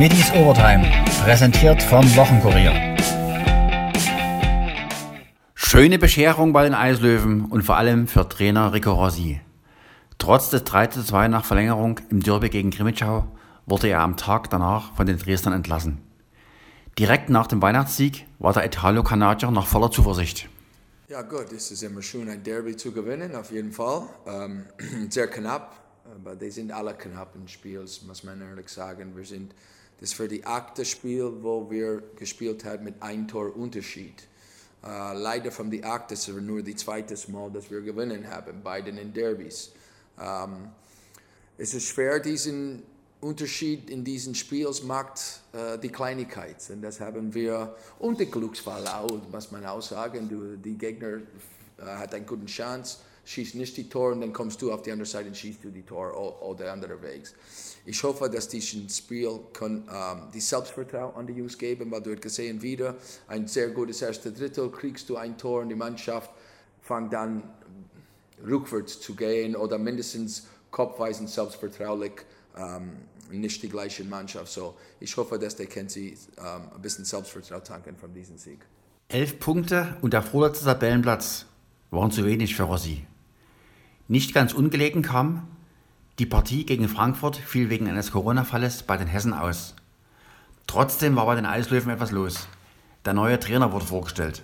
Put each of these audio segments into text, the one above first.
Middies Overtime, präsentiert vom Wochenkurier. Schöne Bescherung bei den Eislöwen und vor allem für Trainer Rico Rossi. Trotz des 3:2 nach Verlängerung im Derby gegen Grimmitschau wurde er am Tag danach von den Dresdnern entlassen. Direkt nach dem Weihnachtssieg war der Italo-Kanadier noch voller Zuversicht. Ja gut, es ist immer schön, ein Derby zu gewinnen, auf jeden Fall. Ähm, sehr knapp, aber die sind alle knapp im Spiel, muss man ehrlich sagen. Wir sind, das für die achte Spiel, wo wir gespielt haben mit ein Tor Unterschied. Uh, leider von die achte ist nur die zweite Mal, dass wir gewinnen haben, beiden in Derbys. Um, ähm, es ist schwer, diesen Unterschied in diesen Spiels macht uh, die Kleinigkeit. Und das haben wir, und der Glücksfall auch, muss man auch sagen. Du, die Gegner uh, hat eine gute Chance schießt nicht die Tor und dann kommst du auf die andere Seite und schießt du die Tor oder andere Wegs. Ich hoffe, dass dieses Spiel kann, ähm, die Selbstvertrauen an die Jungs geben, weil du hast gesehen wieder ein sehr gutes erste Drittel, kriegst du ein Tor und die Mannschaft fängt dann rückwärts zu gehen oder mindestens kopfweise selbstvertraulich ähm, nicht die gleiche Mannschaft. So, ich hoffe, dass der kennt sie ähm, ein bisschen Selbstvertrauen tanken von diesem Sieg. Elf Punkte und der vorletzte Tabellenplatz waren zu wenig für Rossi. Nicht ganz ungelegen kam, die Partie gegen Frankfurt fiel wegen eines Corona-Falles bei den Hessen aus. Trotzdem war bei den Eislöwen etwas los. Der neue Trainer wurde vorgestellt.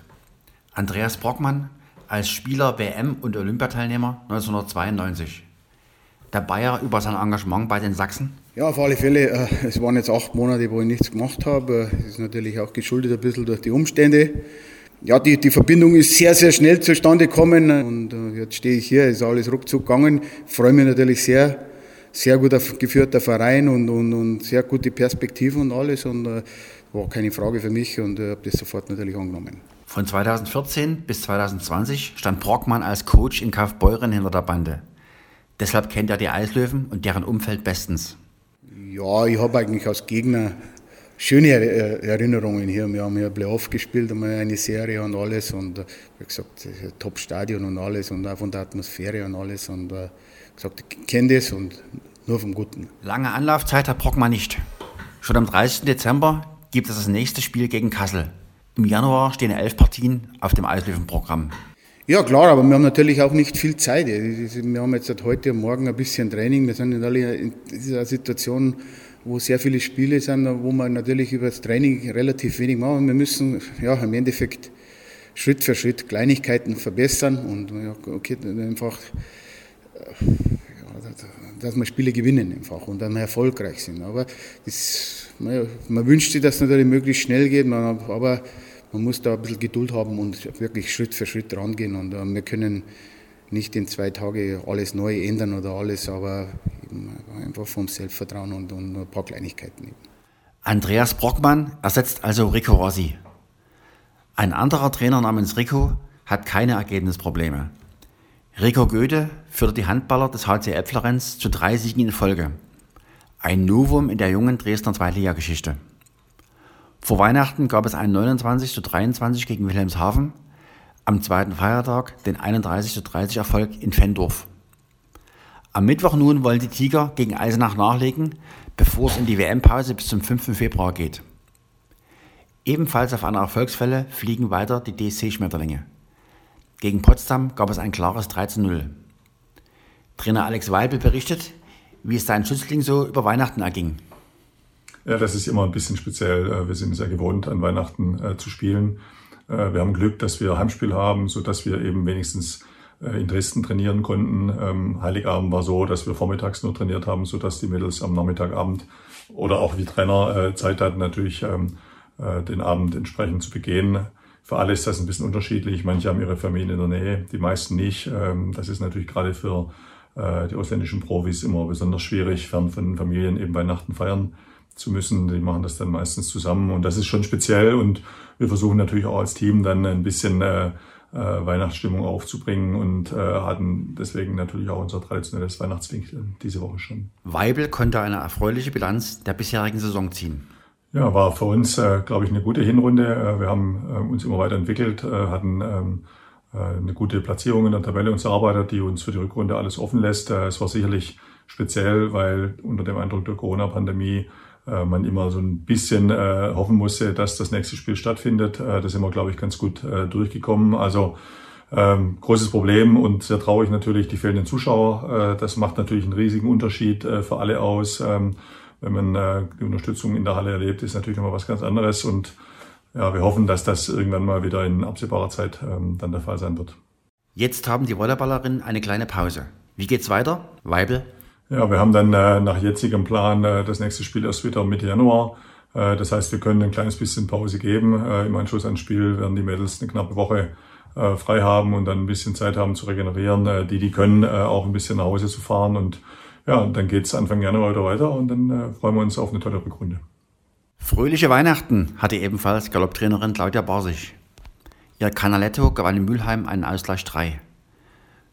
Andreas Brockmann als Spieler WM- und Olympiateilnehmer 1992. Der Bayer über sein Engagement bei den Sachsen? Ja, auf alle Fälle. Äh, es waren jetzt acht Monate, wo ich nichts gemacht habe. Das ist natürlich auch geschuldet ein bisschen durch die Umstände ja, die, die Verbindung ist sehr, sehr schnell zustande gekommen und äh, jetzt stehe ich hier, ist alles ruckzuck gegangen. Ich freue mich natürlich sehr, sehr gut geführter Verein und, und, und sehr gute Perspektive und alles und äh, war keine Frage für mich und äh, habe das sofort natürlich angenommen. Von 2014 bis 2020 stand Brockmann als Coach in Kaufbeuren hinter der Bande. Deshalb kennt er die Eislöwen und deren Umfeld bestens. Ja, ich habe eigentlich als Gegner schöne Erinnerungen hier. Wir haben hier Playoff gespielt, einmal eine Serie und alles und äh, wie gesagt, Top-Stadion und alles und auch von der Atmosphäre und alles und äh, gesagt, ich kenne das und nur vom Guten. Lange Anlaufzeit hat Brockmann nicht. Schon am 30. Dezember gibt es das nächste Spiel gegen Kassel. Im Januar stehen elf Partien auf dem Eislöwenprogramm. Ja, klar, aber wir haben natürlich auch nicht viel Zeit. Wir haben jetzt heute und morgen ein bisschen Training. Wir sind in dieser Situation, wo sehr viele Spiele sind, wo man natürlich über das Training relativ wenig machen. Wir müssen ja, im Endeffekt Schritt für Schritt Kleinigkeiten verbessern und ja, okay, einfach, ja, dass wir Spiele gewinnen einfach und dann erfolgreich sind. Aber das, man, man wünscht sich, dass es natürlich möglichst schnell geht, man, aber man muss da ein bisschen Geduld haben und wirklich Schritt für Schritt rangehen. Und uh, wir können nicht in zwei Tagen alles neu ändern oder alles, aber einfach vom Selbstvertrauen und, und ein paar Kleinigkeiten. Andreas Brockmann ersetzt also Rico Rossi. Ein anderer Trainer namens Rico hat keine Ergebnisprobleme. Rico Goethe führte die Handballer des HCL Florenz zu drei Siegen in Folge. Ein Novum in der jungen Dresdner Zweitliga-Geschichte. Vor Weihnachten gab es einen 29 zu 23 gegen Wilhelmshaven, am zweiten Feiertag den 31 zu 30 Erfolg in Fendorf. Am Mittwoch nun wollen die Tiger gegen Eisenach nachlegen, bevor es in die WM-Pause bis zum 5. Februar geht. Ebenfalls auf einer Erfolgsfälle fliegen weiter die DSC-Schmetterlinge. Gegen Potsdam gab es ein klares 3 zu 0. Trainer Alex Weibel berichtet, wie es seinen Schützling so über Weihnachten erging. Ja, das ist immer ein bisschen speziell. Äh, wir sind sehr gewohnt, an Weihnachten äh, zu spielen. Äh, wir haben Glück, dass wir Heimspiel haben, so dass wir eben wenigstens äh, in Dresden trainieren konnten. Ähm, Heiligabend war so, dass wir vormittags nur trainiert haben, so dass die Mädels am Nachmittagabend oder auch wie Trainer äh, Zeit hatten, natürlich ähm, äh, den Abend entsprechend zu begehen. Für alle ist das ein bisschen unterschiedlich. Manche haben ihre Familie in der Nähe, die meisten nicht. Ähm, das ist natürlich gerade für die ausländischen Profis immer besonders schwierig, fern von Familien eben Weihnachten feiern zu müssen. Die machen das dann meistens zusammen und das ist schon speziell und wir versuchen natürlich auch als Team dann ein bisschen äh, äh, Weihnachtsstimmung aufzubringen und äh, hatten deswegen natürlich auch unser traditionelles Weihnachtswinkel diese Woche schon. Weibel konnte eine erfreuliche Bilanz der bisherigen Saison ziehen. Ja, war für uns, äh, glaube ich, eine gute Hinrunde. Äh, wir haben äh, uns immer weiterentwickelt, äh, hatten ähm, äh, eine gute Platzierung in der Tabelle uns erarbeitet, die uns für die Rückrunde alles offen lässt. Äh, es war sicherlich speziell, weil unter dem Eindruck der Corona-Pandemie man immer so ein bisschen äh, hoffen musste, dass das nächste Spiel stattfindet. Äh, das sind wir, glaube ich, ganz gut äh, durchgekommen. Also ähm, großes Problem und sehr traurig natürlich die fehlenden Zuschauer. Äh, das macht natürlich einen riesigen Unterschied äh, für alle aus. Ähm, wenn man äh, die Unterstützung in der Halle erlebt, ist natürlich nochmal was ganz anderes. Und ja, wir hoffen, dass das irgendwann mal wieder in absehbarer Zeit ähm, dann der Fall sein wird. Jetzt haben die Volleyballerinnen eine kleine Pause. Wie geht's weiter? Weibel? Ja, wir haben dann äh, nach jetzigem Plan äh, das nächste Spiel erst wieder Mitte Januar. Äh, das heißt, wir können ein kleines bisschen Pause geben. Äh, Im Anschluss ans Spiel werden die Mädels eine knappe Woche äh, frei haben und dann ein bisschen Zeit haben zu regenerieren. Äh, die, die können, äh, auch ein bisschen nach Hause zu fahren. Und ja, dann geht's Anfang Januar wieder weiter und dann äh, freuen wir uns auf eine tolle Rückrunde. Fröhliche Weihnachten hatte ebenfalls Galopptrainerin Claudia Barsich. Ihr Canaletto gewann in Mülheim einen Ausgleich 3.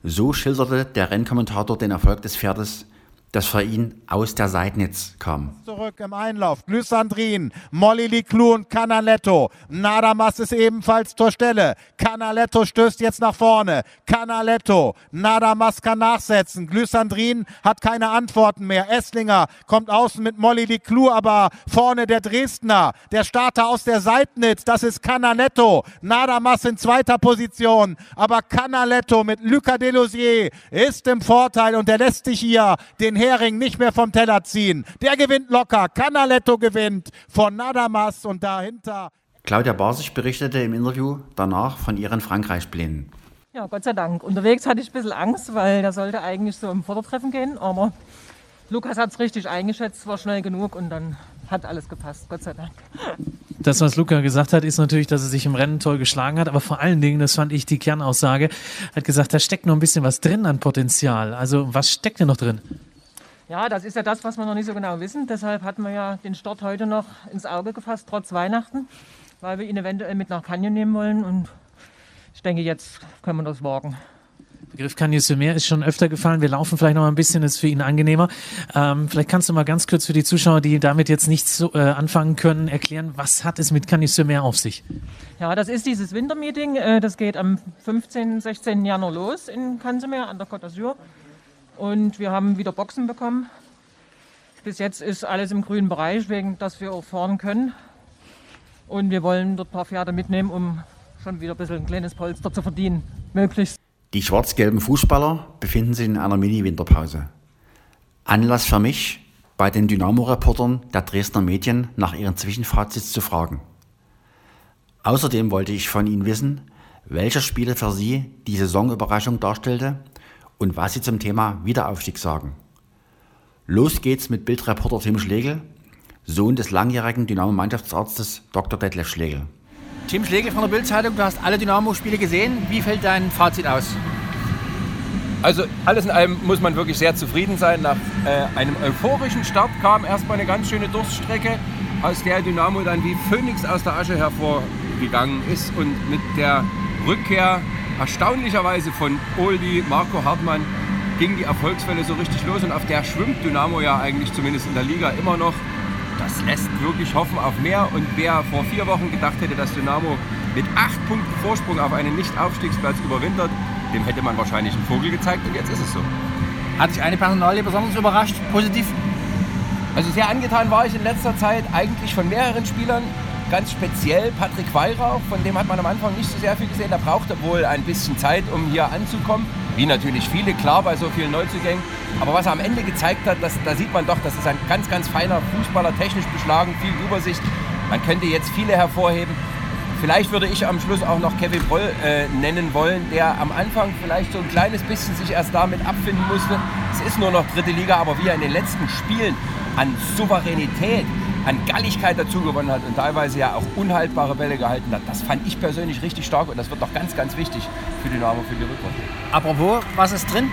So schilderte der Rennkommentator den Erfolg des Pferdes das für ihn aus der Seitnitz kam. Zurück im Einlauf. Glysandrin, Molly Liclou und Canaletto. Nadamas ist ebenfalls zur Stelle. Canaletto stößt jetzt nach vorne. Canaletto, Nadamas kann nachsetzen. Glysandrin hat keine Antworten mehr. Esslinger kommt außen mit Molly Liclou, aber vorne der Dresdner. Der Starter aus der Seitnitz, das ist Canaletto. Nadamas in zweiter Position, aber Canaletto mit Luca Delosier ist im Vorteil und der lässt sich hier den Hering nicht mehr vom Teller ziehen. Der gewinnt locker. Canaletto gewinnt von Nadamas und dahinter. Claudia Barsich berichtete im Interview danach von ihren Frankreich-Plänen. Ja, Gott sei Dank. Unterwegs hatte ich ein bisschen Angst, weil der sollte eigentlich so im Vordertreffen gehen. Aber Lukas hat es richtig eingeschätzt, war schnell genug und dann hat alles gepasst. Gott sei Dank. Das, was Luca gesagt hat, ist natürlich, dass er sich im Rennen toll geschlagen hat, aber vor allen Dingen, das fand ich die Kernaussage, hat gesagt, da steckt noch ein bisschen was drin an Potenzial. Also was steckt denn noch drin? Ja, das ist ja das, was wir noch nicht so genau wissen. Deshalb hatten wir ja den Start heute noch ins Auge gefasst, trotz Weihnachten, weil wir ihn eventuell mit nach Canyon nehmen wollen. Und ich denke, jetzt können wir das wagen. Begriff Canyon Meer ist schon öfter gefallen. Wir laufen vielleicht noch ein bisschen, ist für ihn angenehmer. Ähm, vielleicht kannst du mal ganz kurz für die Zuschauer, die damit jetzt nichts so, äh, anfangen können, erklären, was hat es mit Canyon Meer auf sich? Ja, das ist dieses Wintermeeting. Äh, das geht am 15. 16. Januar los in Cansemer an der Côte d'Azur. Und wir haben wieder Boxen bekommen. Bis jetzt ist alles im grünen Bereich, wegen dass wir auch fahren können. Und wir wollen dort ein paar Pferde mitnehmen, um schon wieder ein bisschen ein kleines Polster zu verdienen, möglichst. Die schwarz-gelben Fußballer befinden sich in einer Mini-Winterpause. Anlass für mich, bei den Dynamo-Reportern der Dresdner Medien nach ihren Zwischenfazits zu fragen. Außerdem wollte ich von ihnen wissen, welcher Spieler für sie die Saisonüberraschung darstellte und was sie zum Thema Wiederaufstieg sagen. Los geht's mit Bildreporter Tim Schlegel, Sohn des langjährigen Dynamo-Mannschaftsarztes Dr. Detlef Schlegel. Tim Schlegel von der Bildzeitung, du hast alle Dynamo-Spiele gesehen. Wie fällt dein Fazit aus? Also alles in allem muss man wirklich sehr zufrieden sein. Nach äh, einem euphorischen Start kam erstmal eine ganz schöne Durststrecke, aus der Dynamo dann wie Phönix aus der Asche hervorgegangen ist und mit der Rückkehr erstaunlicherweise von Oldie, Marco Hartmann ging die Erfolgswelle so richtig los und auf der schwimmt Dynamo ja eigentlich zumindest in der Liga immer noch. Das lässt wirklich hoffen auf mehr und wer vor vier Wochen gedacht hätte, dass Dynamo mit acht Punkten Vorsprung auf einen Nicht-Aufstiegsplatz überwintert, dem hätte man wahrscheinlich einen Vogel gezeigt und jetzt ist es so. Hat dich eine Personalie besonders überrascht, positiv? Also sehr angetan war ich in letzter Zeit eigentlich von mehreren Spielern, ganz speziell Patrick Weihrauch, von dem hat man am Anfang nicht so sehr viel gesehen. Der brauchte wohl ein bisschen Zeit, um hier anzukommen. Wie natürlich viele, klar, bei so vielen Neuzugängen. Aber was er am Ende gezeigt hat, das, da sieht man doch, das ist ein ganz, ganz feiner Fußballer, technisch beschlagen, viel Übersicht. Man könnte jetzt viele hervorheben. Vielleicht würde ich am Schluss auch noch Kevin Broll äh, nennen wollen, der am Anfang vielleicht so ein kleines bisschen sich erst damit abfinden musste. Es ist nur noch dritte Liga, aber wie er in den letzten Spielen an Souveränität, an Galligkeit dazu gewonnen hat und teilweise ja auch unhaltbare Bälle gehalten hat. Das fand ich persönlich richtig stark und das wird doch ganz, ganz wichtig für Dynamo für die Rückrunde. Apropos, was ist drin?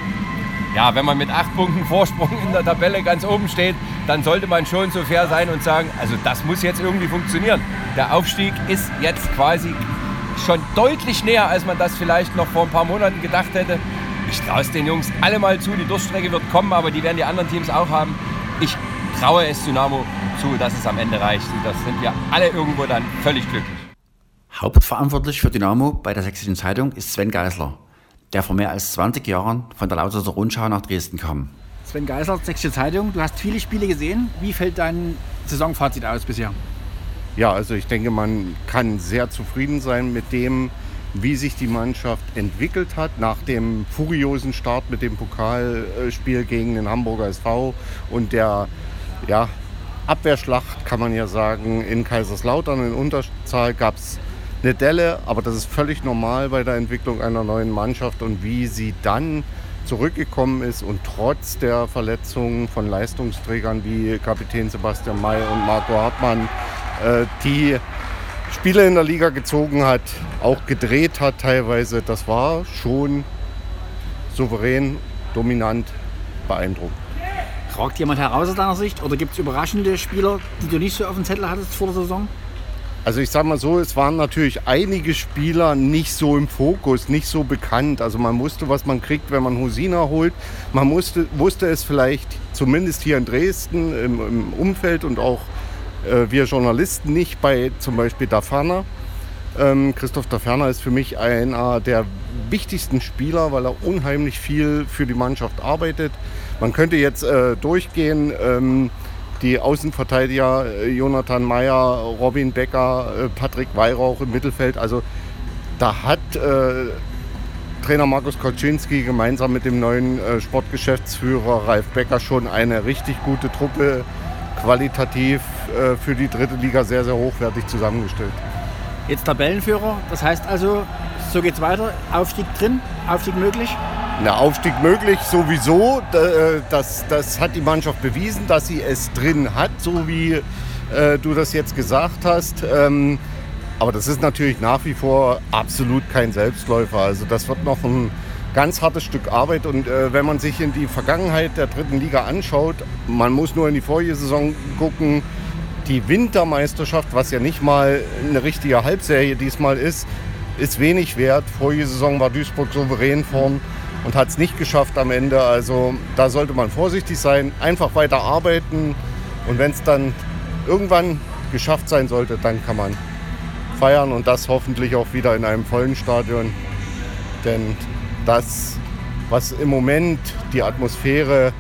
Ja, wenn man mit acht Punkten Vorsprung in der Tabelle ganz oben steht, dann sollte man schon so fair sein und sagen, also das muss jetzt irgendwie funktionieren. Der Aufstieg ist jetzt quasi schon deutlich näher, als man das vielleicht noch vor ein paar Monaten gedacht hätte. Ich traue es den Jungs alle mal zu, die Durststrecke wird kommen, aber die werden die anderen Teams auch haben. Ich traue es Dynamo zu, dass es am Ende reicht. Und das sind wir alle irgendwo dann völlig glücklich. Hauptverantwortlich für Dynamo bei der Sächsischen Zeitung ist Sven Geisler, der vor mehr als 20 Jahren von der Lausitzer Rundschau nach Dresden kam. Sven Geisler, Sächsische Zeitung. Du hast viele Spiele gesehen. Wie fällt dein Saisonfazit aus bisher? Ja, also ich denke, man kann sehr zufrieden sein mit dem, wie sich die Mannschaft entwickelt hat nach dem furiosen Start mit dem Pokalspiel gegen den Hamburger SV und der ja, Abwehrschlacht, kann man ja sagen, in Kaiserslautern in Unterzahl gab es eine Delle, aber das ist völlig normal bei der Entwicklung einer neuen Mannschaft und wie sie dann zurückgekommen ist und trotz der Verletzungen von Leistungsträgern wie Kapitän Sebastian May und Marco Hartmann äh, die Spiele in der Liga gezogen hat, auch gedreht hat teilweise, das war schon souverän, dominant, beeindruckend. Ragt jemand heraus aus deiner Sicht oder gibt es überraschende Spieler, die du nicht so auf dem Zettel hattest vor der Saison? Also ich sage mal so, es waren natürlich einige Spieler nicht so im Fokus, nicht so bekannt. Also man wusste, was man kriegt, wenn man Husina holt. Man musste, wusste es vielleicht zumindest hier in Dresden im, im Umfeld und auch äh, wir Journalisten nicht bei zum Beispiel Dafana. Ähm, Christoph Daferner ist für mich einer der wichtigsten Spieler, weil er unheimlich viel für die Mannschaft arbeitet. Man könnte jetzt äh, durchgehen. Ähm, die Außenverteidiger äh, Jonathan Mayer, Robin Becker, äh, Patrick Weihrauch im Mittelfeld. Also da hat äh, Trainer Markus Kolczynski gemeinsam mit dem neuen Sportgeschäftsführer Ralf Becker schon eine richtig gute Truppe qualitativ für die dritte Liga sehr, sehr hochwertig zusammengestellt. Jetzt Tabellenführer, das heißt also, so geht's weiter. Aufstieg drin, Aufstieg möglich? Na, Aufstieg möglich sowieso. Äh, das, das hat die Mannschaft bewiesen, dass sie es drin hat, so wie äh, du das jetzt gesagt hast. Ähm, aber das ist natürlich nach wie vor absolut kein Selbstläufer. Also das wird noch ein ganz hartes Stück Arbeit. Und äh, wenn man sich in die Vergangenheit der dritten Liga anschaut, man muss nur in die Vorjahrsaison gucken, die Wintermeisterschaft, was ja nicht mal eine richtige Halbserie diesmal ist, ist wenig wert. Vorige Saison war Duisburg souverän vorn und hat es nicht geschafft am Ende. Also da sollte man vorsichtig sein, einfach weiter arbeiten und wenn es dann irgendwann geschafft sein sollte, dann kann man feiern und das hoffentlich auch wieder in einem vollen Stadion. Denn das, was im Moment die Atmosphäre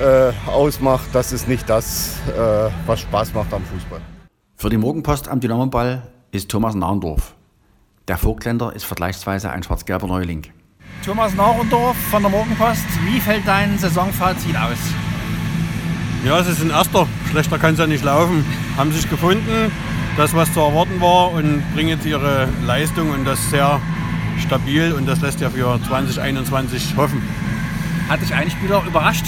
äh, ausmacht, das ist nicht das, äh, was Spaß macht am Fußball. Für die Morgenpost am Dynamo-Ball ist Thomas Nahrendorf. Der Vogtländer ist vergleichsweise ein schwarz-gelber Neuling. Thomas Nahrendorf von der Morgenpost, wie fällt dein Saisonfazit aus? Ja, sie sind Erster. Schlechter kann es ja nicht laufen. Haben sich gefunden, das, was zu erwarten war, und bringen jetzt ihre Leistung und das sehr stabil. Und das lässt ja für 2021 hoffen. Hat dich ein Spieler überrascht?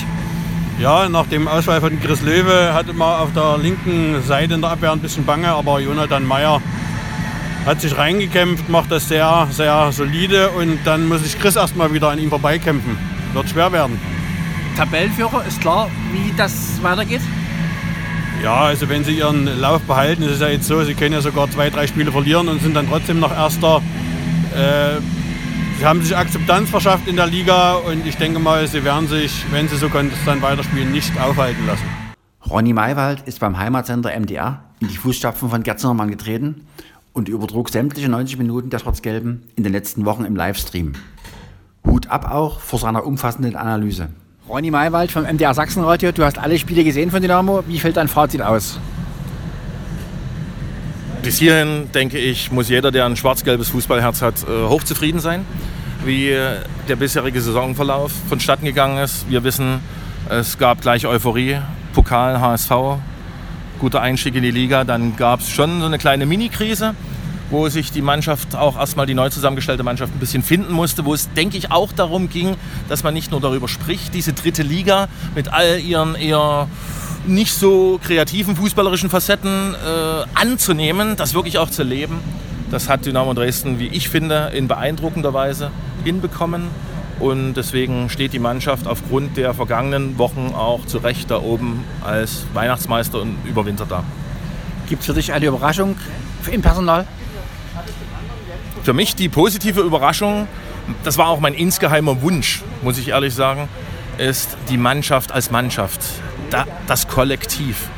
Ja, nach dem Ausfall von Chris Löwe hatte man auf der linken Seite in der Abwehr ein bisschen Bange, aber Jonathan Meyer hat sich reingekämpft, macht das sehr, sehr solide und dann muss sich Chris erstmal wieder an ihm vorbeikämpfen. Wird schwer werden. Tabellenführer, ist klar, wie das weitergeht? Ja, also wenn sie ihren Lauf behalten, ist es ja jetzt so, sie können ja sogar zwei, drei Spiele verlieren und sind dann trotzdem noch Erster. Äh, sie haben sich Akzeptanz verschafft in der Liga und ich denke mal, sie werden sich, wenn sie so konstant weiterspielen, nicht aufhalten lassen. Ronny Maywald ist beim Heimatsender MDR in die Fußstapfen von Gerd Zimmermann getreten und übertrug sämtliche 90 Minuten der Schwarz-Gelben in den letzten Wochen im Livestream. Hut ab auch vor seiner umfassenden Analyse. Ronny Maywald vom MDR Sachsenradio, du hast alle Spiele gesehen von Dynamo. Wie fällt dein Fazit aus? Bis hierhin, denke ich, muss jeder, der ein schwarz-gelbes Fußballherz hat, äh, hochzufrieden sein, wie äh, der bisherige Saisonverlauf vonstatten gegangen ist. Wir wissen, es gab gleich Euphorie, Pokal, HSV, guter Einstieg in die Liga. Dann gab es schon so eine kleine Mini-Krise, wo sich die Mannschaft auch erstmal die neu zusammengestellte Mannschaft ein bisschen finden musste, wo es, denke ich, auch darum ging, dass man nicht nur darüber spricht, diese dritte Liga mit all ihren eher nicht so kreativen fußballerischen Facetten äh, anzunehmen, das wirklich auch zu leben. Das hat Dynamo Dresden, wie ich finde, in beeindruckender Weise hinbekommen. Und deswegen steht die Mannschaft aufgrund der vergangenen Wochen auch zu Recht da oben als Weihnachtsmeister und überwintert da. Gibt es für dich eine Überraschung im Personal? Für mich die positive Überraschung, das war auch mein insgeheimer Wunsch, muss ich ehrlich sagen, ist die Mannschaft als Mannschaft, das Kollektiv.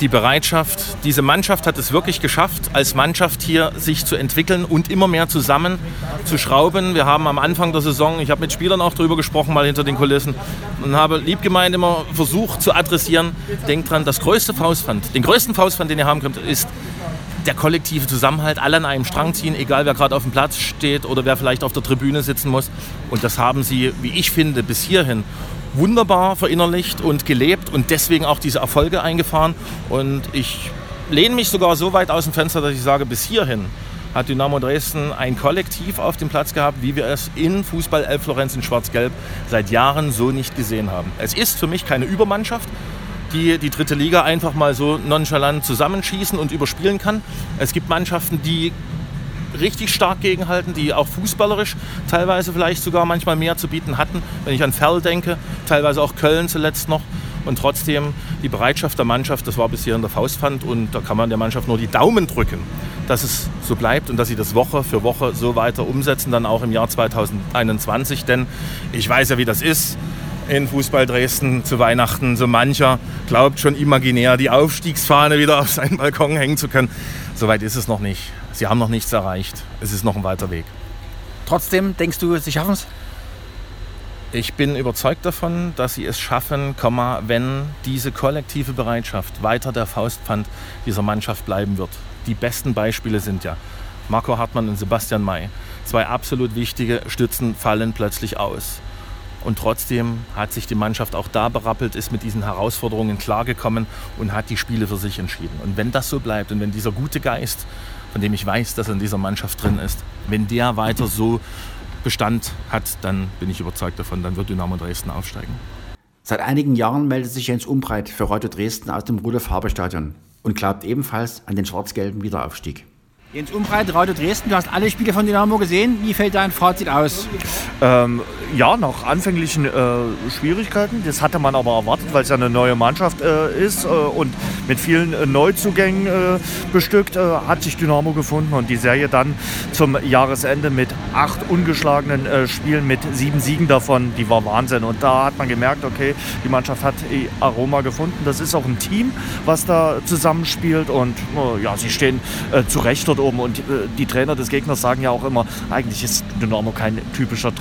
die Bereitschaft. Diese Mannschaft hat es wirklich geschafft, als Mannschaft hier sich zu entwickeln und immer mehr zusammen zu schrauben. Wir haben am Anfang der Saison, ich habe mit Spielern auch darüber gesprochen, mal hinter den Kulissen, und habe liebgemeint immer versucht zu adressieren, denkt dran, das größte Faustpfand, den größten Faustpfand, den ihr haben könnt, ist der kollektive Zusammenhalt, alle an einem Strang ziehen, egal wer gerade auf dem Platz steht oder wer vielleicht auf der Tribüne sitzen muss. Und das haben sie, wie ich finde, bis hierhin wunderbar verinnerlicht und gelebt und deswegen auch diese Erfolge eingefahren. Und ich lehne mich sogar so weit aus dem Fenster, dass ich sage, bis hierhin hat Dynamo Dresden ein Kollektiv auf dem Platz gehabt, wie wir es in Fußball Elf Florenz in Schwarz-Gelb seit Jahren so nicht gesehen haben. Es ist für mich keine Übermannschaft, die die dritte Liga einfach mal so nonchalant zusammenschießen und überspielen kann. Es gibt Mannschaften, die richtig stark gegenhalten, die auch fußballerisch teilweise vielleicht sogar manchmal mehr zu bieten hatten. Wenn ich an Ferl denke, teilweise auch Köln zuletzt noch. Und trotzdem die Bereitschaft der Mannschaft, das war bisher in der Faustpfand und da kann man der Mannschaft nur die Daumen drücken, dass es so bleibt und dass sie das Woche für Woche so weiter umsetzen, dann auch im Jahr 2021. Denn ich weiß ja, wie das ist in Fußball Dresden zu Weihnachten. So mancher glaubt schon imaginär, die Aufstiegsfahne wieder auf seinen Balkon hängen zu können. Soweit ist es noch nicht. Sie haben noch nichts erreicht. Es ist noch ein weiter Weg. Trotzdem denkst du, sie schaffen es? Ich bin überzeugt davon, dass sie es schaffen, wenn diese kollektive Bereitschaft weiter der Faustpfand dieser Mannschaft bleiben wird. Die besten Beispiele sind ja Marco Hartmann und Sebastian May. Zwei absolut wichtige Stützen fallen plötzlich aus. Und trotzdem hat sich die Mannschaft auch da berappelt, ist mit diesen Herausforderungen klargekommen und hat die Spiele für sich entschieden. Und wenn das so bleibt und wenn dieser gute Geist, von dem ich weiß, dass er in dieser Mannschaft drin ist, wenn der weiter so Bestand hat, dann bin ich überzeugt davon, dann wird Dynamo Dresden aufsteigen. Seit einigen Jahren meldet sich Jens Umbreit für Reuter Dresden aus dem Rudolf-Habe-Stadion und glaubt ebenfalls an den schwarz-gelben Wiederaufstieg. Jens Umbreit, Radio Dresden, du hast alle Spiele von Dynamo gesehen. Wie fällt dein Fazit aus? Ähm, ja, nach anfänglichen äh, Schwierigkeiten. Das hatte man aber erwartet, weil es ja eine neue Mannschaft äh, ist äh, und mit vielen äh, Neuzugängen äh, bestückt, äh, hat sich Dynamo gefunden und die Serie dann zum Jahresende mit acht ungeschlagenen Spielen mit sieben Siegen davon, die war Wahnsinn. Und da hat man gemerkt, okay, die Mannschaft hat Aroma gefunden. Das ist auch ein Team, was da zusammenspielt und ja, sie stehen zu Recht dort oben. Und die Trainer des Gegners sagen ja auch immer, eigentlich ist Dynamo kein typischer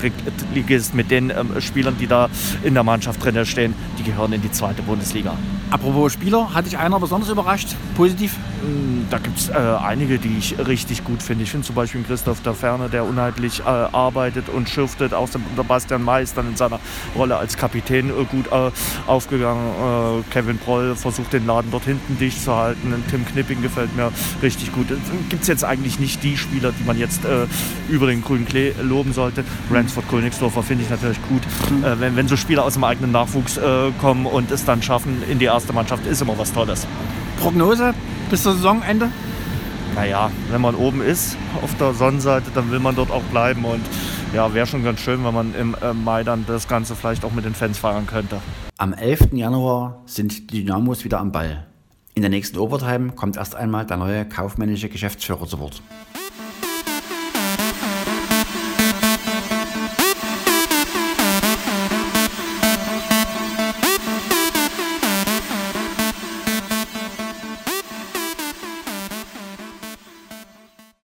Drittligist mit den ähm, Spielern, die da in der Mannschaft drin stehen. Die gehören in die zweite Bundesliga. Apropos Spieler, hat dich einer besonders überrascht? Positiv? Mm, da gibt es äh, einige, die ich richtig gut finde. Ich finde zum Beispiel Christoph der Ferne, der unheimlich äh, arbeitet und schürftet. Auch der Bastian May ist dann in seiner Rolle als Kapitän äh, gut äh, aufgegangen. Äh, Kevin Proll versucht den Laden dort hinten dicht zu halten. Tim Knipping gefällt mir richtig gut. Gibt es jetzt eigentlich nicht die Spieler, die man jetzt äh, über den grünen Klee loben sollte. Ransford Königsdorfer finde ich natürlich gut. Mhm. wenn, wenn so Spieler aus dem eigenen Nachwuchs kommen und es dann schaffen in die erste erste Mannschaft ist immer was Tolles. Prognose bis zum Saisonende? Naja, wenn man oben ist auf der Sonnenseite, dann will man dort auch bleiben. Und ja, wäre schon ganz schön, wenn man im äh, Mai dann das Ganze vielleicht auch mit den Fans feiern könnte. Am 11. Januar sind die Dynamos wieder am Ball. In der nächsten Overtime kommt erst einmal der neue kaufmännische Geschäftsführer zu Wort.